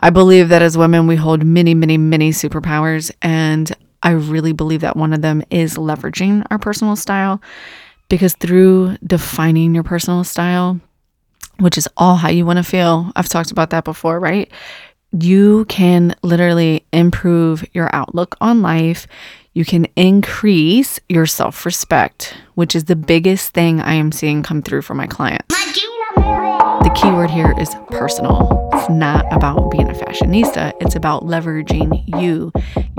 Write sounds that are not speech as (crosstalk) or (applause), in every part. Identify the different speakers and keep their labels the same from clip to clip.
Speaker 1: I believe that as women, we hold many, many, many superpowers. And I really believe that one of them is leveraging our personal style because through defining your personal style, which is all how you want to feel, I've talked about that before, right? You can literally improve your outlook on life. You can increase your self respect, which is the biggest thing I am seeing come through for my clients. The key word here is personal. It's not about being a fashionista, it's about leveraging you,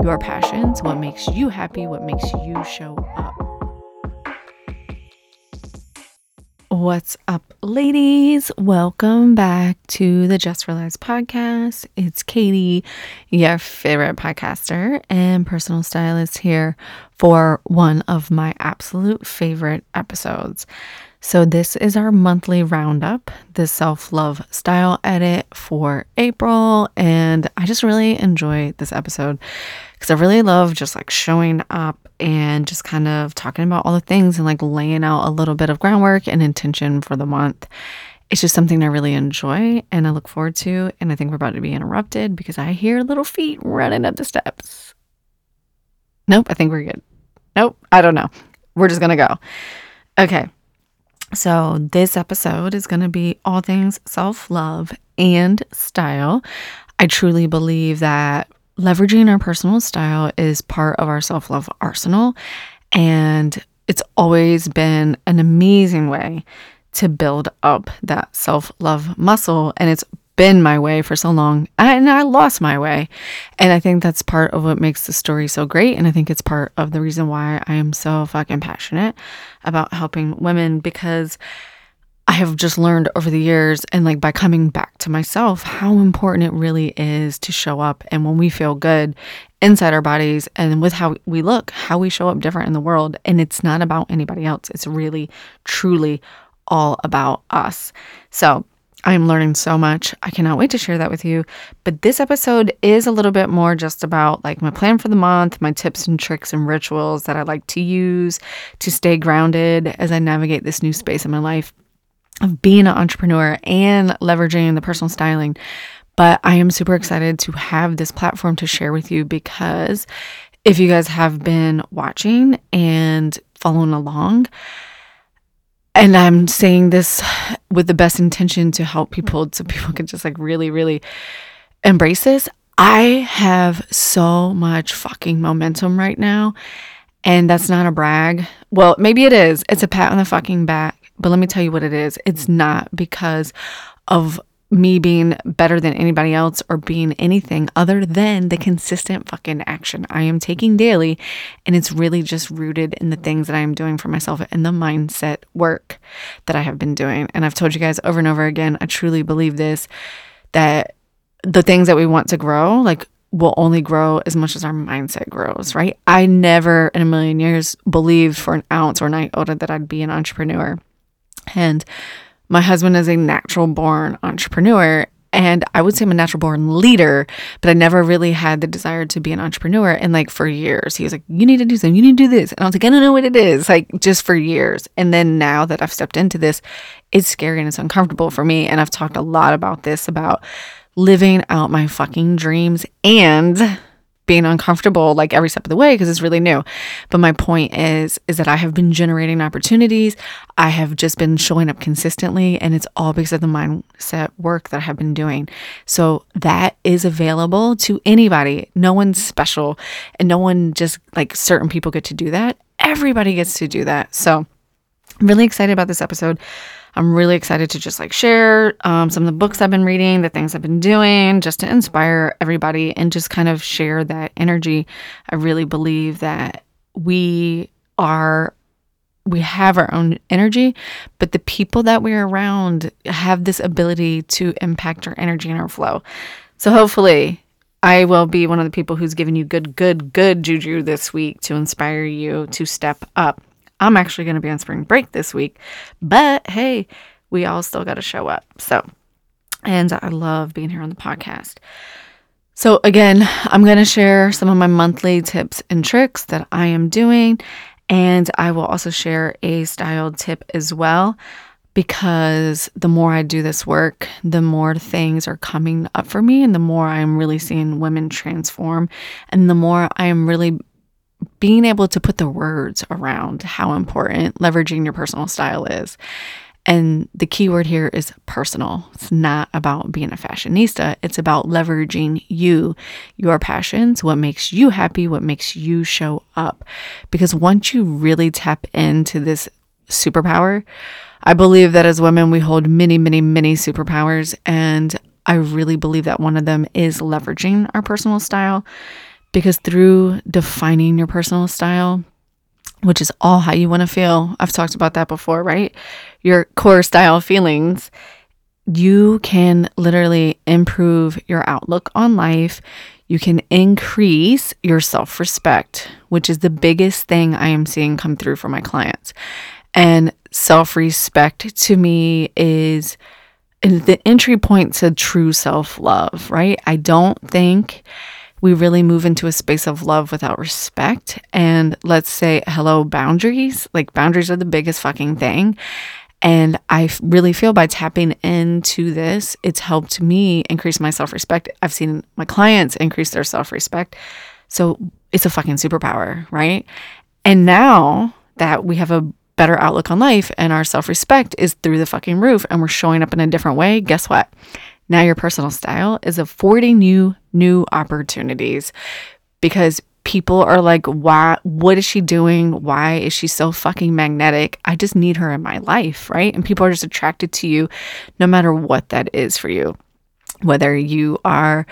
Speaker 1: your passions, what makes you happy, what makes you show up. What's up, ladies? Welcome back to the Just Realized podcast. It's Katie, your favorite podcaster and personal stylist, here for one of my absolute favorite episodes. So, this is our monthly roundup, the self love style edit for April. And I just really enjoy this episode because I really love just like showing up and just kind of talking about all the things and like laying out a little bit of groundwork and intention for the month. It's just something I really enjoy and I look forward to. And I think we're about to be interrupted because I hear little feet running up the steps. Nope, I think we're good. Nope, I don't know. We're just going to go. Okay. So, this episode is going to be all things self love and style. I truly believe that leveraging our personal style is part of our self love arsenal. And it's always been an amazing way to build up that self love muscle. And it's been my way for so long and I lost my way. And I think that's part of what makes the story so great. And I think it's part of the reason why I am so fucking passionate about helping women because I have just learned over the years and like by coming back to myself how important it really is to show up and when we feel good inside our bodies and with how we look, how we show up different in the world. And it's not about anybody else. It's really, truly all about us. So I am learning so much. I cannot wait to share that with you. But this episode is a little bit more just about like my plan for the month, my tips and tricks and rituals that I like to use to stay grounded as I navigate this new space in my life of being an entrepreneur and leveraging the personal styling. But I am super excited to have this platform to share with you because if you guys have been watching and following along, and I'm saying this with the best intention to help people so people can just like really, really embrace this. I have so much fucking momentum right now. And that's not a brag. Well, maybe it is. It's a pat on the fucking back. But let me tell you what it is. It's not because of me being better than anybody else or being anything other than the consistent fucking action I am taking daily. And it's really just rooted in the things that I am doing for myself and the mindset work that I have been doing. And I've told you guys over and over again, I truly believe this that the things that we want to grow, like, will only grow as much as our mindset grows, right? I never in a million years believed for an ounce or an iota that I'd be an entrepreneur. And my husband is a natural born entrepreneur. And I would say I'm a natural born leader, but I never really had the desire to be an entrepreneur. And like for years, he was like, You need to do something, you need to do this. And I was like, I don't know what it is, like just for years. And then now that I've stepped into this, it's scary and it's uncomfortable for me. And I've talked a lot about this about living out my fucking dreams and being uncomfortable like every step of the way because it's really new. But my point is is that I have been generating opportunities. I have just been showing up consistently and it's all because of the mindset work that I have been doing. So that is available to anybody. No one's special and no one just like certain people get to do that. Everybody gets to do that. So I'm really excited about this episode. I'm really excited to just like share um, some of the books I've been reading, the things I've been doing, just to inspire everybody and just kind of share that energy. I really believe that we are we have our own energy, but the people that we're around have this ability to impact our energy and our flow. So hopefully, I will be one of the people who's giving you good, good, good juju this week to inspire you to step up. I'm actually going to be on spring break this week, but hey, we all still got to show up. So, and I love being here on the podcast. So, again, I'm going to share some of my monthly tips and tricks that I am doing, and I will also share a style tip as well. because the more I do this work, the more things are coming up for me, and the more I'm really seeing women transform, and the more I am really being able to put the words around how important leveraging your personal style is. And the key word here is personal. It's not about being a fashionista. It's about leveraging you, your passions, what makes you happy, what makes you show up. Because once you really tap into this superpower, I believe that as women, we hold many, many, many superpowers. And I really believe that one of them is leveraging our personal style. Because through defining your personal style, which is all how you want to feel, I've talked about that before, right? Your core style feelings, you can literally improve your outlook on life. You can increase your self respect, which is the biggest thing I am seeing come through for my clients. And self respect to me is the entry point to true self love, right? I don't think we really move into a space of love without respect. And let's say, hello, boundaries. Like, boundaries are the biggest fucking thing. And I really feel by tapping into this, it's helped me increase my self respect. I've seen my clients increase their self respect. So it's a fucking superpower, right? And now that we have a better outlook on life and our self respect is through the fucking roof and we're showing up in a different way, guess what? Now your personal style is affording you new opportunities because people are like, why, what is she doing? Why is she so fucking magnetic? I just need her in my life, right? And people are just attracted to you no matter what that is for you. Whether you are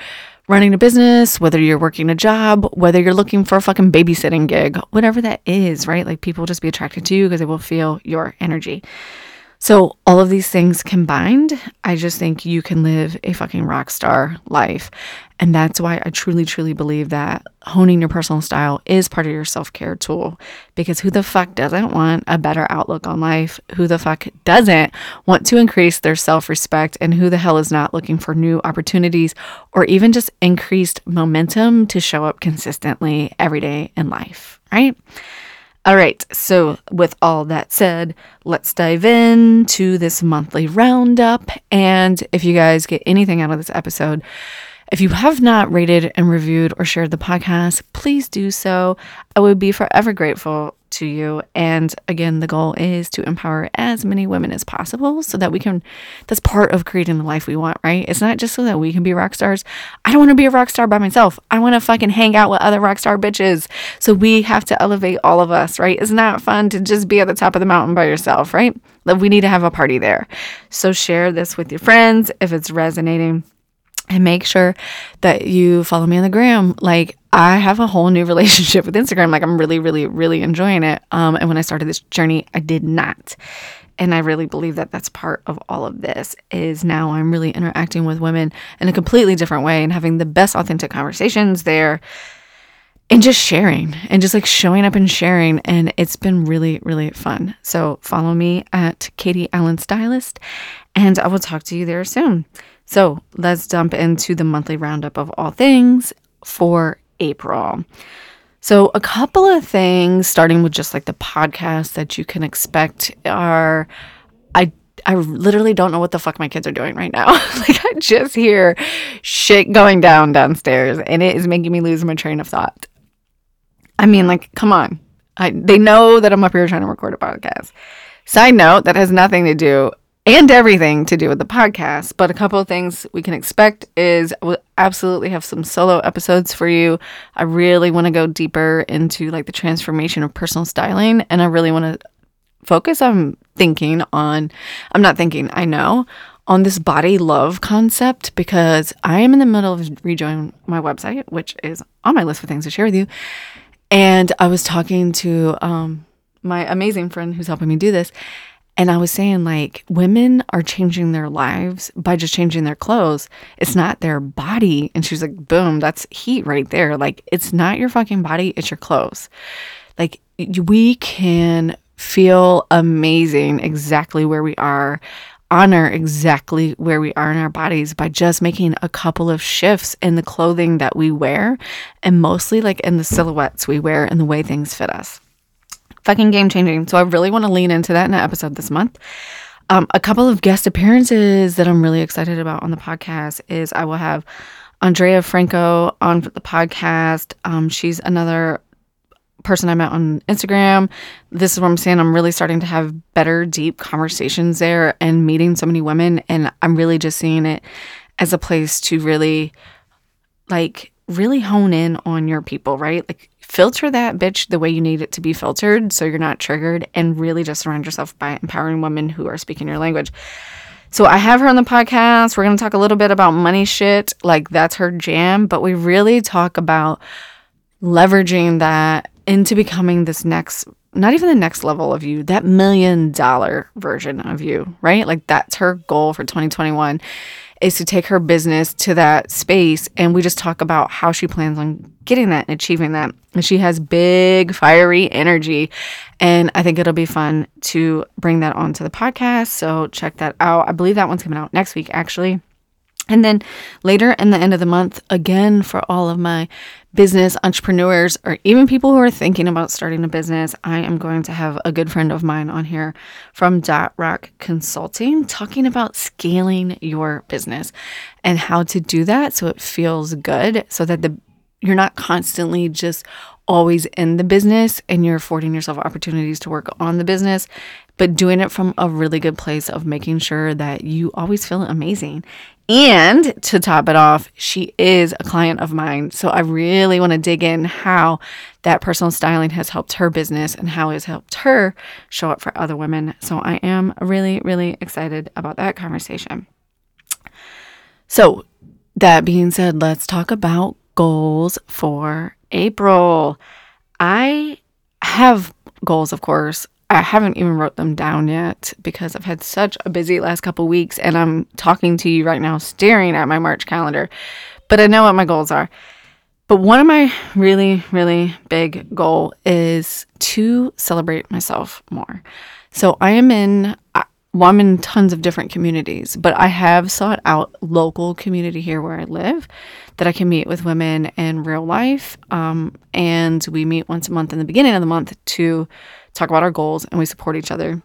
Speaker 1: running a business, whether you're working a job, whether you're looking for a fucking babysitting gig, whatever that is, right? Like people just be attracted to you because they will feel your energy. So, all of these things combined, I just think you can live a fucking rock star life. And that's why I truly, truly believe that honing your personal style is part of your self care tool. Because who the fuck doesn't want a better outlook on life? Who the fuck doesn't want to increase their self respect? And who the hell is not looking for new opportunities or even just increased momentum to show up consistently every day in life, right? All right, so with all that said, let's dive in to this monthly roundup. And if you guys get anything out of this episode, if you have not rated and reviewed or shared the podcast, please do so. I would be forever grateful to you. And again, the goal is to empower as many women as possible so that we can, that's part of creating the life we want, right? It's not just so that we can be rock stars. I don't want to be a rock star by myself. I want to fucking hang out with other rock star bitches. So we have to elevate all of us, right? It's not fun to just be at the top of the mountain by yourself, right? Like We need to have a party there. So share this with your friends if it's resonating and make sure that you follow me on the gram. Like I have a whole new (laughs) relationship with Instagram. Like I'm really, really, really enjoying it. Um, and when I started this journey, I did not. And I really believe that that's part of all of this is now I'm really interacting with women in a completely different way and having the best authentic conversations there and just sharing and just like showing up and sharing. And it's been really, really fun. So follow me at Katie Allen Stylist and I will talk to you there soon. So let's jump into the monthly roundup of all things for April. So, a couple of things, starting with just like the podcast that you can expect, are I I literally don't know what the fuck my kids are doing right now. (laughs) like I just hear shit going down downstairs, and it is making me lose my train of thought. I mean, like, come on. I, they know that I'm up here trying to record a podcast. Side note, that has nothing to do and everything to do with the podcast. But a couple of things we can expect is we'll absolutely have some solo episodes for you. I really want to go deeper into like the transformation of personal styling, and I really want to focus on thinking on. I'm not thinking. I know on this body love concept because I am in the middle of rejoining my website, which is on my list of things to share with you. And I was talking to um, my amazing friend who's helping me do this and I was saying, like, women are changing their lives by just changing their clothes. It's not their body. And she was like, boom, that's heat right there. Like, it's not your fucking body, it's your clothes. Like, we can feel amazing exactly where we are, honor exactly where we are in our bodies by just making a couple of shifts in the clothing that we wear and mostly like in the silhouettes we wear and the way things fit us fucking game changing. So I really want to lean into that in an episode this month. Um, a couple of guest appearances that I'm really excited about on the podcast is I will have Andrea Franco on the podcast. Um, she's another person I met on Instagram. This is where I'm saying. I'm really starting to have better, deep conversations there and meeting so many women. And I'm really just seeing it as a place to really, like, really hone in on your people, right? Like, filter that bitch the way you need it to be filtered so you're not triggered and really just surround yourself by empowering women who are speaking your language. So I have her on the podcast. We're going to talk a little bit about money shit. Like that's her jam, but we really talk about leveraging that into becoming this next not even the next level of you, that million dollar version of you, right? Like that's her goal for 2021 is to take her business to that space. And we just talk about how she plans on getting that and achieving that. And she has big, fiery energy. And I think it'll be fun to bring that onto the podcast. So check that out. I believe that one's coming out next week, actually. And then later in the end of the month, again, for all of my business entrepreneurs or even people who are thinking about starting a business, I am going to have a good friend of mine on here from Dot Rock Consulting talking about scaling your business and how to do that so it feels good so that the you're not constantly just always in the business and you're affording yourself opportunities to work on the business, but doing it from a really good place of making sure that you always feel amazing and to top it off, she is a client of mine. So I really want to dig in how that personal styling has helped her business and how it's helped her show up for other women. So I am really, really excited about that conversation. So, that being said, let's talk about goals for April. I have goals, of course. I haven't even wrote them down yet because I've had such a busy last couple weeks and I'm talking to you right now staring at my March calendar. But I know what my goals are. But one of my really really big goal is to celebrate myself more. So I am in well, I'm in tons of different communities, but I have sought out local community here where I live that I can meet with women in real life. Um, and we meet once a month in the beginning of the month to talk about our goals, and we support each other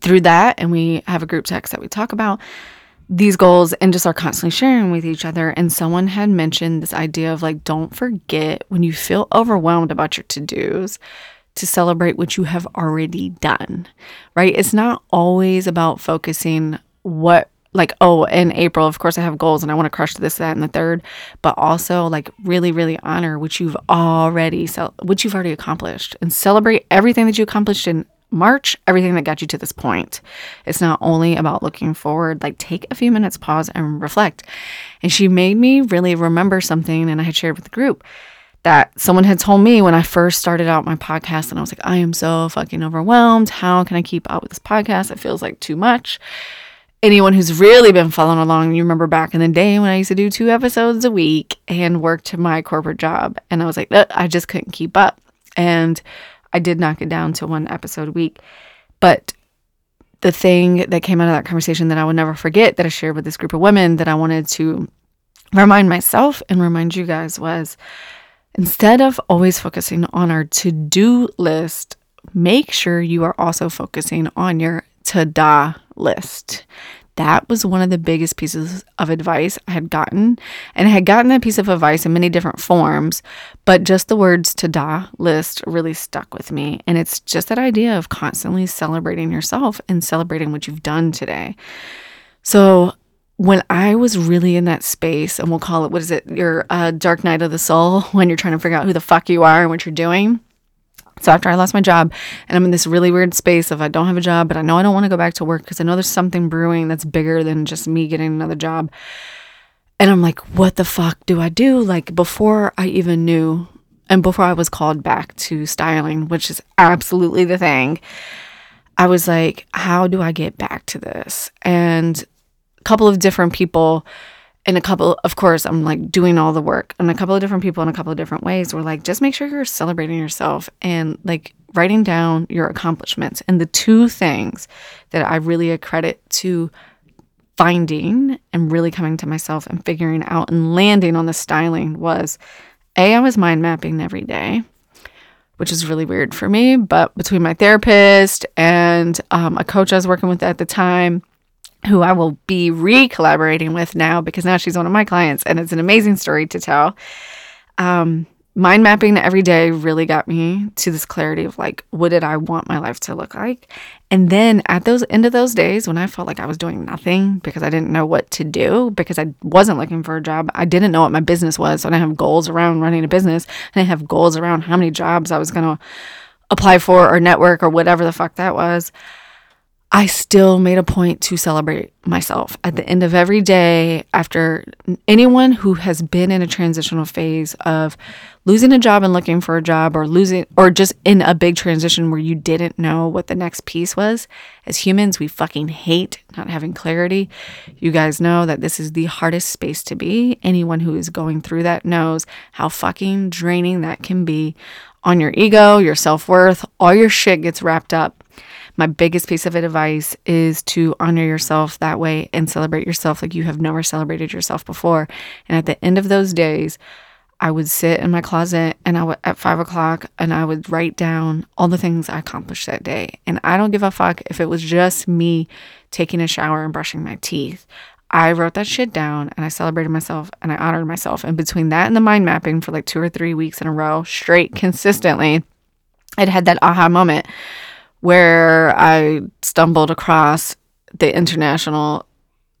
Speaker 1: through that. And we have a group text that we talk about these goals and just are constantly sharing with each other. And someone had mentioned this idea of like, don't forget when you feel overwhelmed about your to dos to celebrate what you have already done, right? It's not always about focusing what like oh in april of course i have goals and i want to crush this that and the third but also like really really honor what you've already so what you've already accomplished and celebrate everything that you accomplished in march everything that got you to this point. It's not only about looking forward like take a few minutes pause and reflect. And she made me really remember something and i had shared with the group that someone had told me when I first started out my podcast. And I was like, I am so fucking overwhelmed. How can I keep up with this podcast? It feels like too much anyone who's really been following along, you remember back in the day when I used to do two episodes a week and worked my corporate job. And I was like, I just couldn't keep up. And I did knock it down to one episode a week. But the thing that came out of that conversation that I would never forget that I shared with this group of women that I wanted to remind myself and remind you guys was instead of always focusing on our to do list, make sure you are also focusing on your to da list. That was one of the biggest pieces of advice I had gotten. And I had gotten that piece of advice in many different forms, but just the words to da list really stuck with me. And it's just that idea of constantly celebrating yourself and celebrating what you've done today. So when I was really in that space, and we'll call it, what is it, your uh, dark night of the soul, (laughs) when you're trying to figure out who the fuck you are and what you're doing so after I lost my job and I'm in this really weird space of I don't have a job, but I know I don't want to go back to work because I know there's something brewing that's bigger than just me getting another job. And I'm like, what the fuck do I do? Like before I even knew and before I was called back to styling, which is absolutely the thing, I was like, how do I get back to this? And couple of different people and a couple of course i'm like doing all the work and a couple of different people in a couple of different ways were like just make sure you're celebrating yourself and like writing down your accomplishments and the two things that i really accredit to finding and really coming to myself and figuring out and landing on the styling was a i was mind mapping every day which is really weird for me. But between my therapist and um, a coach I was working with at the time, who I will be re collaborating with now because now she's one of my clients and it's an amazing story to tell. Um, mind mapping every day really got me to this clarity of like, what did I want my life to look like? And then at those end of those days when I felt like I was doing nothing because I didn't know what to do, because I wasn't looking for a job, I didn't know what my business was. So I didn't have goals around running a business. and I didn't have goals around how many jobs I was going to apply for or network or whatever the fuck that was. I still made a point to celebrate myself at the end of every day after anyone who has been in a transitional phase of losing a job and looking for a job or losing or just in a big transition where you didn't know what the next piece was. As humans, we fucking hate not having clarity. You guys know that this is the hardest space to be. Anyone who is going through that knows how fucking draining that can be on your ego, your self-worth, all your shit gets wrapped up my biggest piece of advice is to honor yourself that way and celebrate yourself like you have never celebrated yourself before. And at the end of those days, I would sit in my closet and I would at five o'clock and I would write down all the things I accomplished that day. And I don't give a fuck if it was just me taking a shower and brushing my teeth. I wrote that shit down and I celebrated myself and I honored myself. And between that and the mind mapping for like two or three weeks in a row, straight consistently, I'd had that aha moment where I stumbled across the International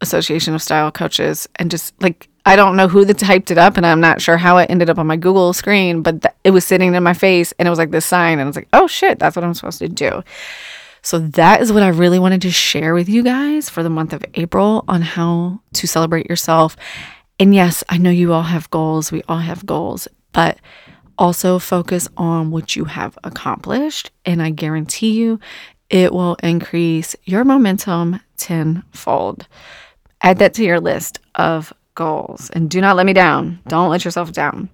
Speaker 1: Association of Style Coaches and just like I don't know who that typed it up and I'm not sure how it ended up on my Google screen, but th- it was sitting in my face and it was like this sign and I was like, "Oh shit, that's what I'm supposed to do." So that is what I really wanted to share with you guys for the month of April on how to celebrate yourself. And yes, I know you all have goals. We all have goals, but also focus on what you have accomplished, and I guarantee you it will increase your momentum tenfold. Add that to your list of goals and do not let me down. Don't let yourself down.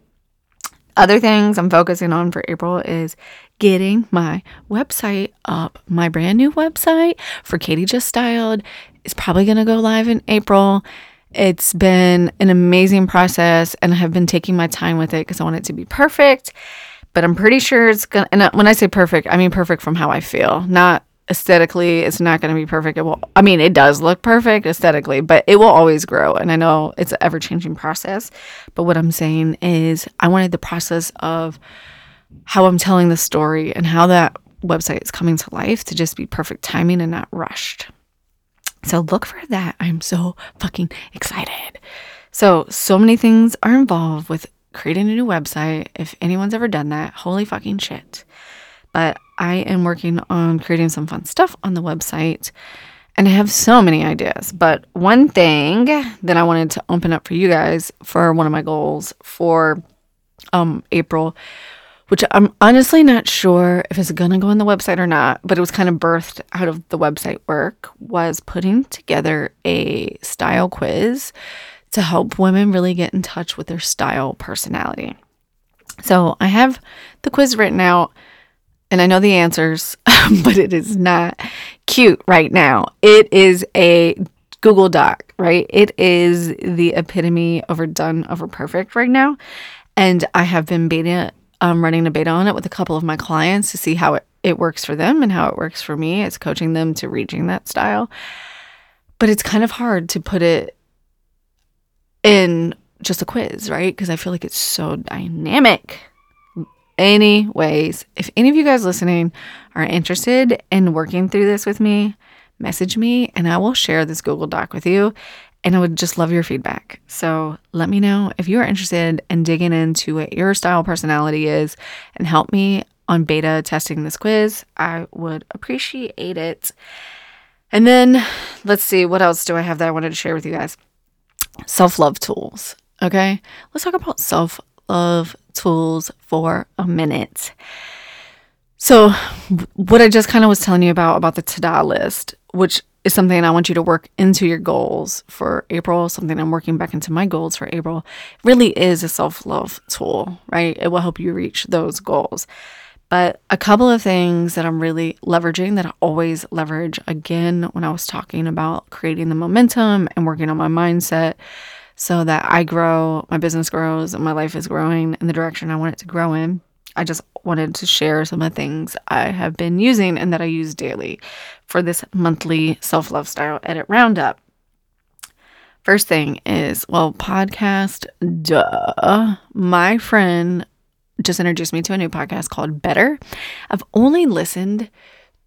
Speaker 1: Other things I'm focusing on for April is getting my website up. My brand new website for Katie Just Styled is probably going to go live in April it's been an amazing process and I have been taking my time with it because I want it to be perfect. But I'm pretty sure it's going to, and uh, when I say perfect, I mean perfect from how I feel, not aesthetically. It's not going to be perfect. It will, I mean, it does look perfect aesthetically, but it will always grow. And I know it's an ever changing process. But what I'm saying is, I wanted the process of how I'm telling the story and how that website is coming to life to just be perfect timing and not rushed. So look for that. I'm so fucking excited. So, so many things are involved with creating a new website. If anyone's ever done that, holy fucking shit. But I am working on creating some fun stuff on the website and I have so many ideas. But one thing that I wanted to open up for you guys for one of my goals for um, April which I'm honestly not sure if it's going to go on the website or not, but it was kind of birthed out of the website work, was putting together a style quiz to help women really get in touch with their style personality. So I have the quiz written out and I know the answers, (laughs) but it is not cute right now. It is a Google Doc, right? It is the epitome of done over perfect right now. And I have been beta um, running a beta on it with a couple of my clients to see how it, it works for them and how it works for me. It's coaching them to reaching that style. But it's kind of hard to put it in just a quiz, right? Because I feel like it's so dynamic. Anyways, if any of you guys listening are interested in working through this with me, message me and I will share this Google Doc with you and I would just love your feedback. So let me know if you're interested in digging into what your style personality is and help me on beta testing this quiz. I would appreciate it. And then let's see, what else do I have that I wanted to share with you guys? Self love tools. Okay, let's talk about self love tools for a minute. So, what I just kind of was telling you about about the ta-da list, which is something I want you to work into your goals for April, something I'm working back into my goals for April, really is a self love tool, right? It will help you reach those goals. But a couple of things that I'm really leveraging that I always leverage again when I was talking about creating the momentum and working on my mindset so that I grow, my business grows, and my life is growing in the direction I want it to grow in. I just wanted to share some of the things I have been using and that I use daily for this monthly self love style edit roundup. First thing is, well, podcast, duh. My friend just introduced me to a new podcast called Better. I've only listened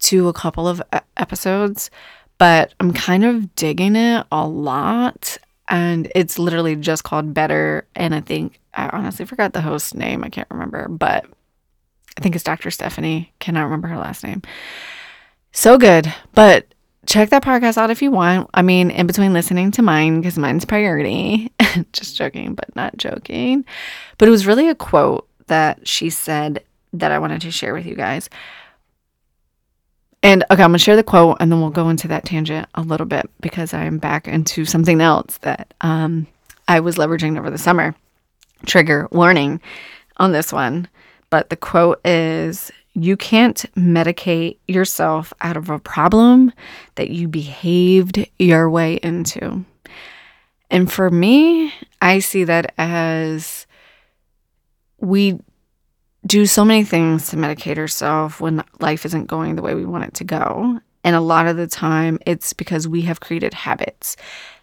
Speaker 1: to a couple of episodes, but I'm kind of digging it a lot. And it's literally just called Better. And I think I honestly forgot the host's name. I can't remember, but I think it's Dr. Stephanie. Cannot remember her last name. So good. But check that podcast out if you want. I mean, in between listening to mine, because mine's priority. (laughs) Just joking, but not joking. But it was really a quote that she said that I wanted to share with you guys. And okay, I'm gonna share the quote and then we'll go into that tangent a little bit because I'm back into something else that um, I was leveraging over the summer. Trigger warning on this one. But the quote is You can't medicate yourself out of a problem that you behaved your way into. And for me, I see that as we do so many things to medicate ourselves when life isn't going the way we want it to go. And a lot of the time, it's because we have created habits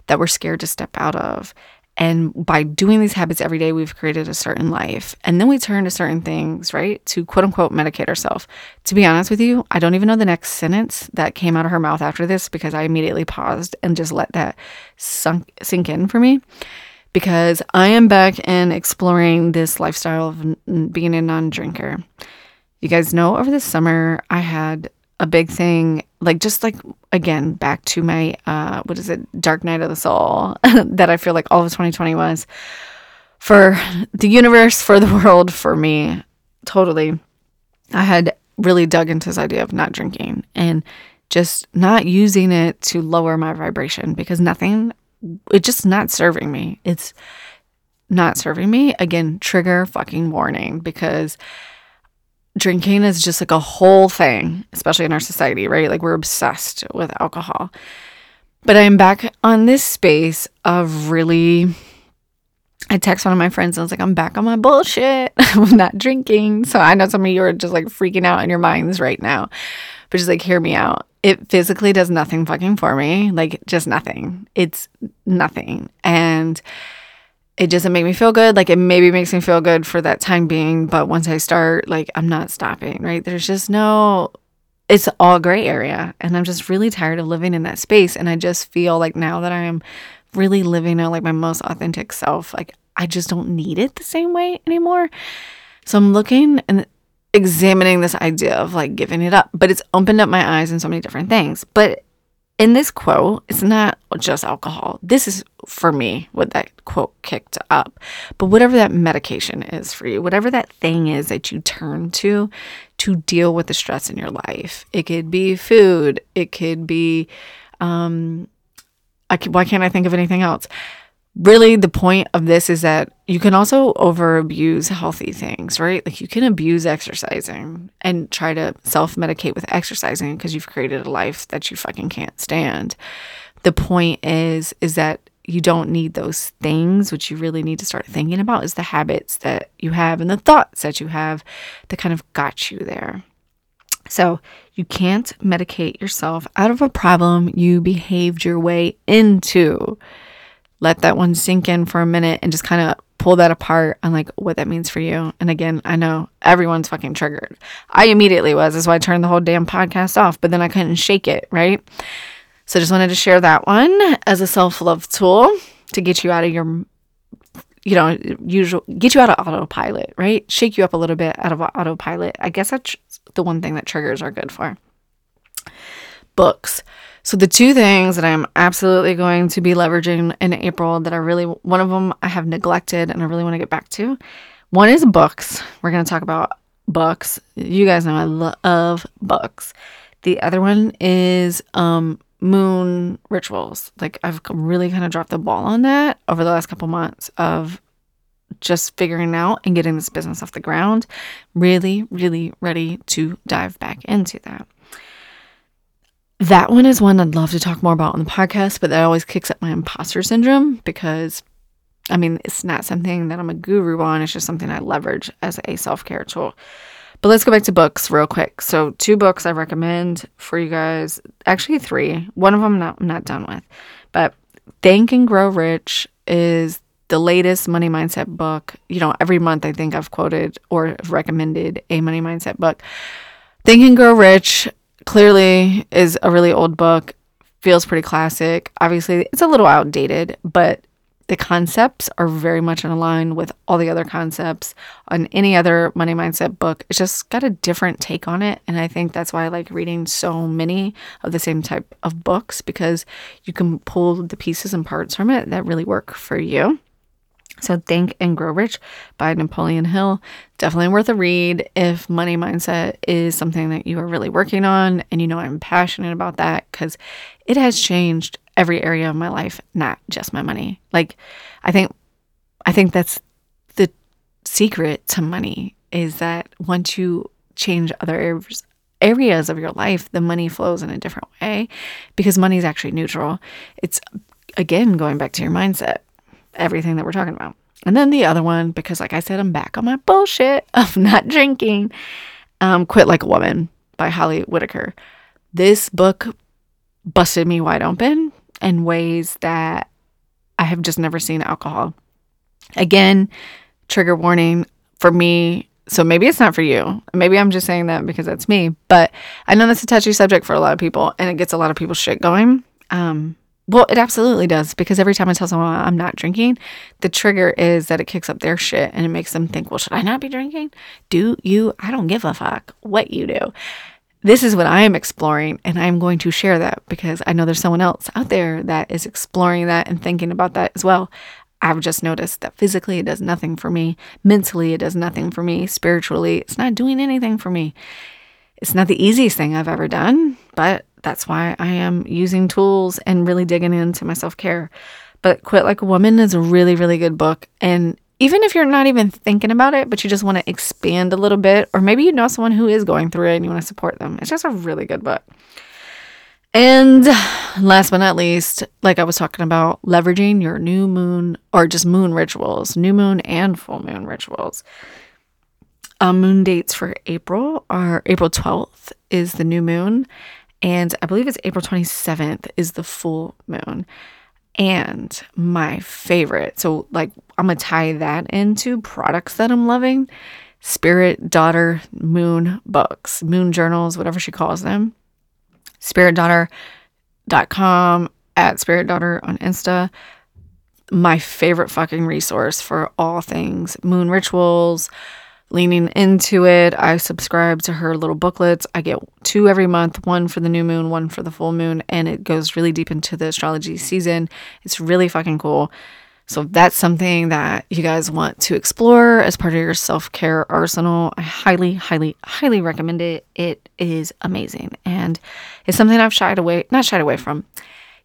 Speaker 1: that we're scared to step out of. And by doing these habits every day, we've created a certain life. And then we turn to certain things, right? To quote unquote medicate ourselves. To be honest with you, I don't even know the next sentence that came out of her mouth after this because I immediately paused and just let that sunk, sink in for me because I am back and exploring this lifestyle of being a non drinker. You guys know over the summer, I had a big thing, like just like again, back to my, uh, what is it, Dark Night of the Soul, (laughs) that I feel like all of 2020 was for the universe, for the world, for me. Totally. I had really dug into this idea of not drinking and just not using it to lower my vibration because nothing it's just not serving me. It's not serving me. Again, trigger fucking warning because drinking is just like a whole thing, especially in our society, right? Like we're obsessed with alcohol. But I'm back on this space of really. I text one of my friends and I was like, I'm back on my bullshit. (laughs) I'm not drinking. So I know some of you are just like freaking out in your minds right now, but just like, hear me out it physically does nothing fucking for me. Like, just nothing. It's nothing. And it doesn't make me feel good. Like, it maybe makes me feel good for that time being. But once I start, like, I'm not stopping, right? There's just no, it's all gray area. And I'm just really tired of living in that space. And I just feel like now that I am really living out like my most authentic self, like, I just don't need it the same way anymore. So I'm looking and examining this idea of like giving it up, but it's opened up my eyes in so many different things. But in this quote, it's not just alcohol. This is for me what that quote kicked up. But whatever that medication is for you, whatever that thing is that you turn to to deal with the stress in your life, it could be food, it could be, um, I could, why can't I think of anything else? really the point of this is that you can also over abuse healthy things, right? Like you can abuse exercising and try to self medicate with exercising because you've created a life that you fucking can't stand. The point is, is that you don't need those things. What you really need to start thinking about is the habits that you have and the thoughts that you have that kind of got you there. So you can't medicate yourself out of a problem you behaved your way into let that one sink in for a minute and just kind of pull that apart on like what that means for you. And again, I know everyone's fucking triggered. I immediately was. That's why I turned the whole damn podcast off, but then I couldn't shake it, right? So just wanted to share that one as a self-love tool to get you out of your you know, usual get you out of autopilot, right? Shake you up a little bit out of autopilot. I guess that's the one thing that triggers are good for. Books. So the two things that I'm absolutely going to be leveraging in April that I really one of them I have neglected and I really want to get back to. One is books. We're going to talk about books. You guys know I love books. The other one is um moon rituals. Like I've really kind of dropped the ball on that over the last couple months of just figuring out and getting this business off the ground. Really, really ready to dive back into that. That one is one I'd love to talk more about on the podcast, but that always kicks up my imposter syndrome because I mean, it's not something that I'm a guru on, it's just something I leverage as a self care tool. But let's go back to books real quick. So, two books I recommend for you guys. Actually, three. One of them I'm not, I'm not done with. But Think and Grow Rich is the latest money mindset book. You know, every month I think I've quoted or recommended a money mindset book. Think and Grow Rich clearly is a really old book, feels pretty classic. Obviously, it's a little outdated, but the concepts are very much in line with all the other concepts on any other money mindset book. It's just got a different take on it. And I think that's why I like reading so many of the same type of books because you can pull the pieces and parts from it that really work for you. So, Think and Grow Rich by Napoleon Hill. Definitely worth a read if money mindset is something that you are really working on. And you know, I'm passionate about that because it has changed every area of my life, not just my money. Like, I think, I think that's the secret to money is that once you change other areas, areas of your life, the money flows in a different way because money is actually neutral. It's again going back to your mindset, everything that we're talking about. And then the other one, because like I said, I'm back on my bullshit (laughs) of not drinking. Um, Quit Like a Woman by Holly Whitaker. This book busted me wide open in ways that I have just never seen alcohol. Again, trigger warning for me. So maybe it's not for you. Maybe I'm just saying that because that's me. But I know that's a touchy subject for a lot of people and it gets a lot of people's shit going. Um, well, it absolutely does because every time I tell someone I'm not drinking, the trigger is that it kicks up their shit and it makes them think, well, should I not be drinking? Do you? I don't give a fuck what you do this is what I am exploring, and I'm going to share that because I know there's someone else out there that is exploring that and thinking about that as well. I've just noticed that physically it does nothing for me, mentally it does nothing for me, spiritually it's not doing anything for me. It's not the easiest thing I've ever done, but that's why I am using tools and really digging into my self care. But Quit Like a Woman is a really, really good book. And even if you're not even thinking about it, but you just want to expand a little bit, or maybe you know someone who is going through it and you want to support them, it's just a really good book. And last but not least, like I was talking about, leveraging your new moon or just moon rituals, new moon and full moon rituals. Um, moon dates for April are April 12th is the new moon, and I believe it's April 27th is the full moon. And my favorite, so like I'm gonna tie that into products that I'm loving Spirit Daughter Moon books, moon journals, whatever she calls them. SpiritDaughter.com at Spirit Daughter on Insta. My favorite fucking resource for all things moon rituals, leaning into it. I subscribe to her little booklets. I get two every month, one for the new moon, one for the full moon, and it goes really deep into the astrology season. It's really fucking cool. So if that's something that you guys want to explore as part of your self-care arsenal, I highly, highly, highly recommend it. It is amazing. And it's something I've shied away, not shied away from.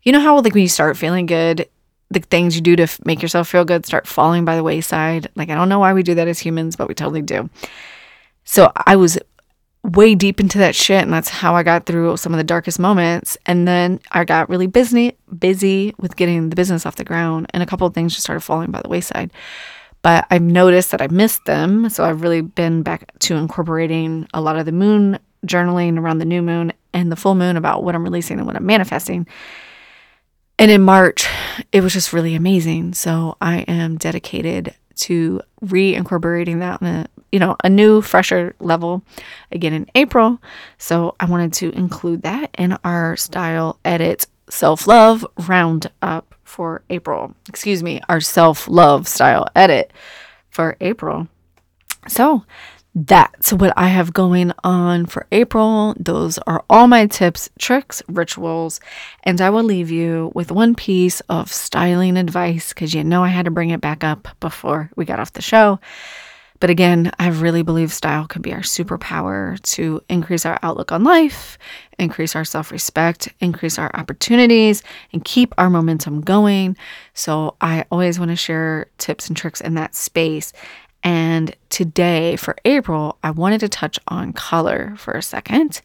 Speaker 1: You know how like when you start feeling good, the things you do to f- make yourself feel good start falling by the wayside. Like, I don't know why we do that as humans, but we totally do. So I was way deep into that shit, and that's how I got through some of the darkest moments. And then I got really busy, busy with getting the business off the ground, and a couple of things just started falling by the wayside. But I've noticed that I missed them, so I've really been back to incorporating a lot of the moon journaling around the new moon and the full moon about what I'm releasing and what I'm manifesting. And in March, it was just really amazing. So I am dedicated to reincorporating that on a you know a new fresher level again in April. So I wanted to include that in our style edit self-love roundup for April. Excuse me, our self-love style edit for April. So that's what I have going on for April. Those are all my tips, tricks, rituals, and I will leave you with one piece of styling advice because you know I had to bring it back up before we got off the show. But again, I really believe style can be our superpower to increase our outlook on life, increase our self respect, increase our opportunities, and keep our momentum going. So I always want to share tips and tricks in that space. And today for April, I wanted to touch on color for a second.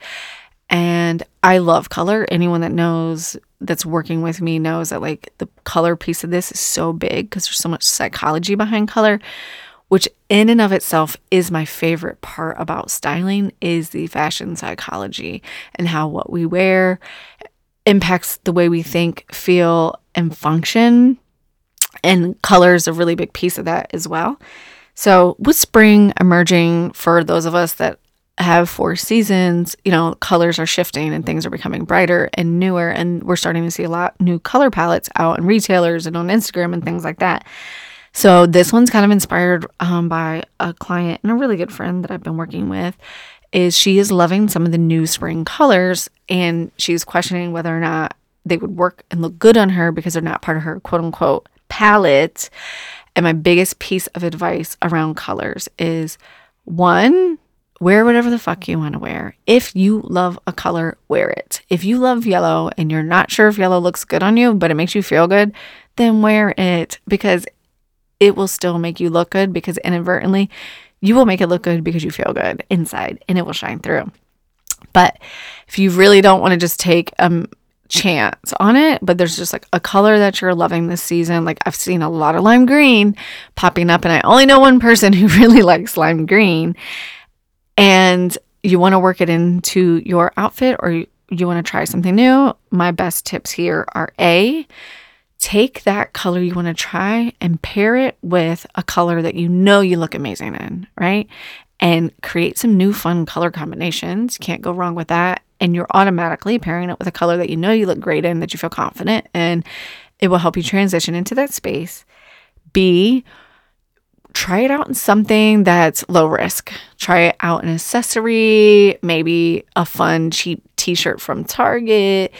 Speaker 1: And I love color. Anyone that knows that's working with me knows that like the color piece of this is so big because there's so much psychology behind color which in and of itself is my favorite part about styling is the fashion psychology and how what we wear impacts the way we think, feel and function. And color is a really big piece of that as well. So, with spring emerging for those of us that have four seasons, you know, colors are shifting and things are becoming brighter and newer. And we're starting to see a lot new color palettes out in retailers and on Instagram and things like that. So this one's kind of inspired um, by a client and a really good friend that I've been working with. Is she is loving some of the new spring colors and she's questioning whether or not they would work and look good on her because they're not part of her quote unquote palette. And my biggest piece of advice around colors is one, wear whatever the fuck you want to wear. If you love a color, wear it. If you love yellow and you're not sure if yellow looks good on you, but it makes you feel good, then wear it because it will still make you look good because inadvertently you will make it look good because you feel good inside and it will shine through. But if you really don't want to just take a chance on it, but there's just like a color that you're loving this season, like I've seen a lot of lime green popping up, and I only know one person (laughs) who really likes lime green and you want to work it into your outfit or you, you want to try something new, my best tips here are A, take that color you want to try and pair it with a color that you know you look amazing in, right? And create some new fun color combinations. Can't go wrong with that. And you're automatically pairing it with a color that you know you look great in, that you feel confident, and it will help you transition into that space. B, try it out in something that's low risk. Try it out an accessory, maybe a fun, cheap t shirt from Target,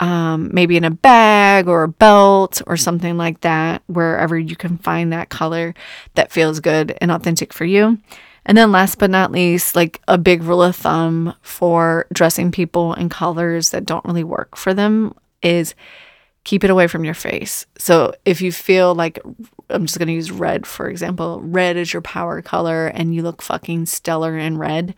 Speaker 1: um, maybe in a bag or a belt or something like that, wherever you can find that color that feels good and authentic for you. And then, last but not least, like a big rule of thumb for dressing people in colors that don't really work for them is keep it away from your face. So if you feel like I'm just going to use red for example, red is your power color and you look fucking stellar in red,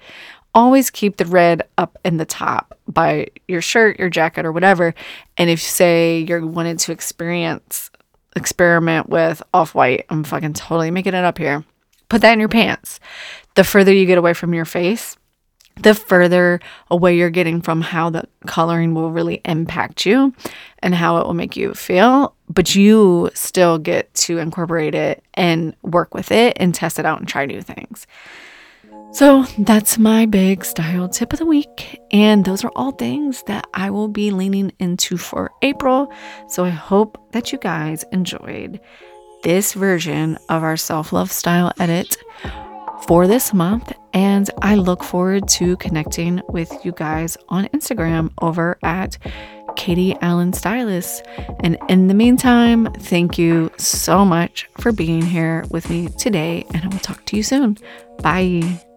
Speaker 1: always keep the red up in the top by your shirt, your jacket or whatever. And if say you're wanting to experience experiment with off-white, I'm fucking totally making it up here. Put that in your pants. The further you get away from your face, the further away you're getting from how the coloring will really impact you and how it will make you feel, but you still get to incorporate it and work with it and test it out and try new things. So that's my big style tip of the week. And those are all things that I will be leaning into for April. So I hope that you guys enjoyed this version of our self love style edit for this month. And I look forward to connecting with you guys on Instagram over at Katie Allen Stylist. And in the meantime, thank you so much for being here with me today. And I will talk to you soon. Bye.